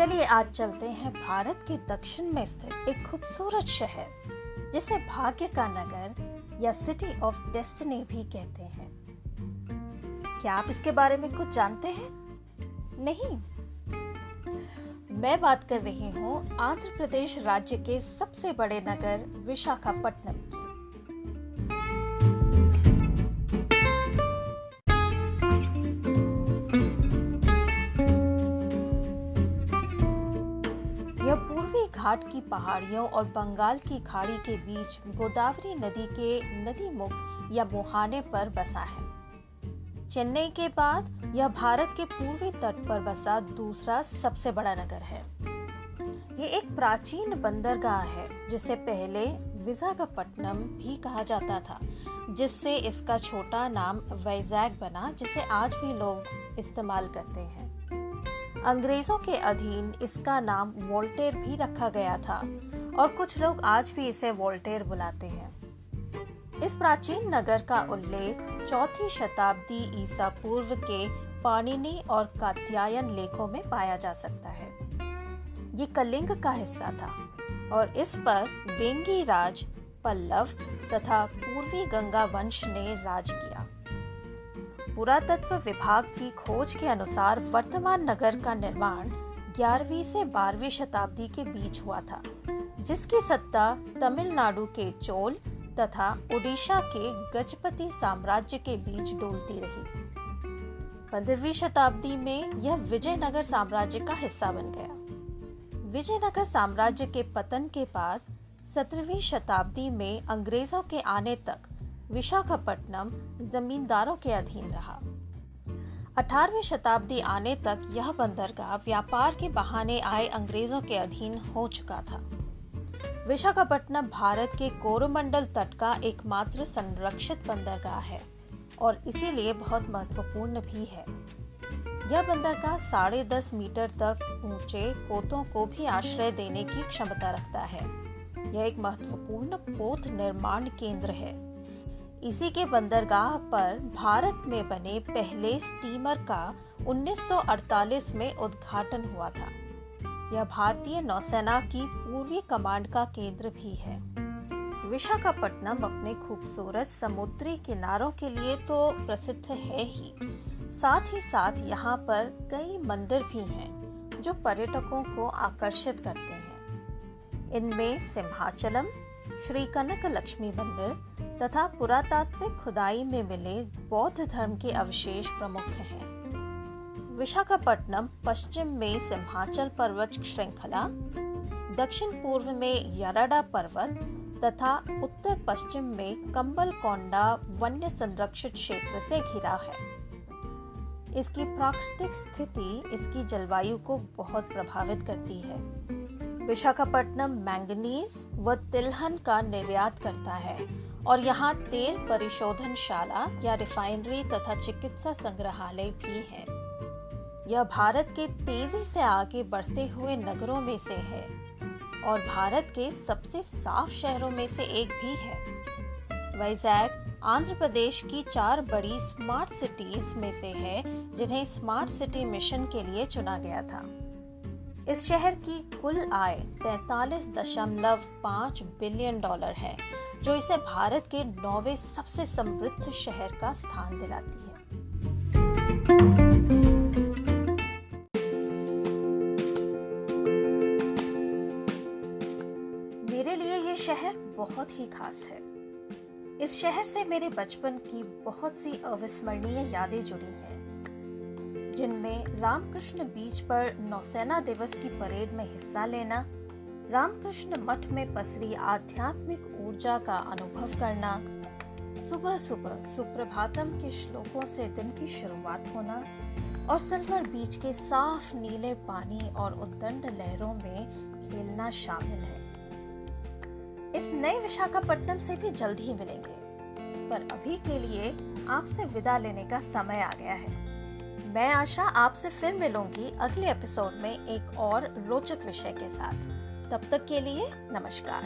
चलिए आज चलते हैं भारत के दक्षिण में स्थित एक खूबसूरत शहर, जिसे भाग्य का नगर या सिटी ऑफ़ डेस्टिनी भी कहते हैं। क्या आप इसके बारे में कुछ जानते हैं? नहीं। मैं बात कर रही हूँ आंध्र प्रदेश राज्य के सबसे बड़े नगर विशाखापट्टनम की। पूर्वी घाट की पहाड़ियों और बंगाल की खाड़ी के बीच गोदावरी नदी के नदी मुख या मुहाने पर बसा है। चेन्नई के बाद यह भारत के पूर्वी तट पर बसा दूसरा सबसे बड़ा नगर है। ये एक प्राचीन बंदरगाह है, जिसे पहले विशाखापट्टनम भी कहा जाता था, जिससे इसका छोटा नाम वैजैग बना, जिसे आज भी लोग इस्तेमाल करते हैं। अंग्रेज़ों के अधीन इसका नाम वोल्टेर भी रखा गया था, और कुछ लोग आज भी इसे वोल्टेर बुलाते हैं। इस प्राचीन नगर का उल्लेख चौथी शताब्दी ईसा पूर्व के पाणिनि और कात्यायन लेखों में पाया जा सकता है। ये कलिंग का हिस्सा था, और इस पर वेंगी राज, पल्लव तथा पूर्वी गंगा वंश ने राज किया। पुरातत्व विभाग की खोज के अनुसार वर्तमान नगर का निर्माण 11वीं से 12वीं शताब्दी के बीच हुआ था, जिसकी सत्ता तमिलनाडु के चोल तथा ओडिशा के गजपति साम्राज्य के बीच डोलती रही। पंद्रहवीं शताब्दी में यह विजयनगर साम्राज्य का हिस्सा बन गया। विजयनगर साम्राज्य के पतन के बाद सत्रहवीं शताब्दी में अंग्रेज़ों के आने तक विशाखापट्टनम जमींदारों के अधीन रहा। 18वीं शताब्दी आने तक यह बंदरगाह व्यापार के बहाने आए अंग्रेज़ों के अधीन हो चुका था। विशाखापट्टनम भारत के कोरोमंडल तट का एकमात्र संरक्षित बंदरगाह है और इसीलिए बहुत महत्वपूर्ण भी है। यह बंदरगाह साढ़े दस मीटर तक ऊँचे पोतों को भी आश्रय देने की क्षमता रखता है। यह एक महत्वपूर्ण पोत निर्माण केंद्र है। इसी के बंदरगाह पर भारत में बने पहले स्टीमर का 1948 में उद्घाटन हुआ था। यह भारतीय नौसेना की पूर्वी कमांड का केंद्र भी है। विशाखापट्टनम अपने खूबसूरत समुद्री किनारों के लिए तो प्रसिद्ध है ही। साथ ही साथ यहाँ पर कई मंदिर भी हैं, जो पर्यटकों को आकर्षित करते हैं। इनमें सिंहाचलम, श्री कनक लक्ष्मी मंदिर तथा पुरातात्विक खुदाई में मिले बौद्ध धर्म के अवशेष प्रमुख हैं। विशाखापट्टनम, पश्चिम में सिंहाचल पर्वत श्रृंखला, दक्षिण पूर्व में यराडा पर्वत तथा उत्तर पश्चिम में कंबल कोंडा वन्य संरक्षित क्षेत्र से घिरा है। इसकी प्राकृतिक स्थिति इसकी जलवायु को बहुत प्रभावित करती है। विशाखापट्टनम मैंगनीज व तिलहन का निर्यात करता है और यहाँ तेल परिशोधन शाला या रिफाइनरी तथा चिकित्सा संग्रहालय भी है। यह भारत के तेज़ी से आगे बढ़ते हुए नगरों में से है और भारत के सबसे साफ़ शहरों में से एक भी है। वैजैग आंध्र प्रदेश की चार बड़ी स्मार्ट सिटीज़ में से है जिन्हें स्मार्ट सिटी मिशन के लिए चुना गया था। इस शहर की कुल आय तैतालीस दशमलव पाँच बिलियन डॉलर है, जो इसे भारत के नौवे सबसे समृद्ध शहर का स्थान दिलाती है। मेरे लिए ये शहर बहुत ही खास है। इस शहर से मेरे बचपन की बहुत सी अविस्मरणीय यादें जुड़ी हैं। जिनमें रामकृष्ण बीच पर नौसेना दिवस की परेड में हिस्सा लेना, रामकृष्ण मठ में पसरी आध्यात्मिक ऊर्जा का अनुभव करना, सुबह सुबह सुप्रभातम के श्लोकों से दिन की शुरुआत होना और सिल्वर बीच के साफ़ नीले पानी और उद्दंड लहरों में खेलना शामिल है। इस नए विशाखापट्टनम से भी जल्द ही मिलेंगे, पर अभी के लिए आपसे विदा लेने का समय आ गया है। मैं आशा आपसे फिर मिलूँगी अगले एपिसोड में एक और रोचक विषय के साथ। तब तक के लिए नमस्कार।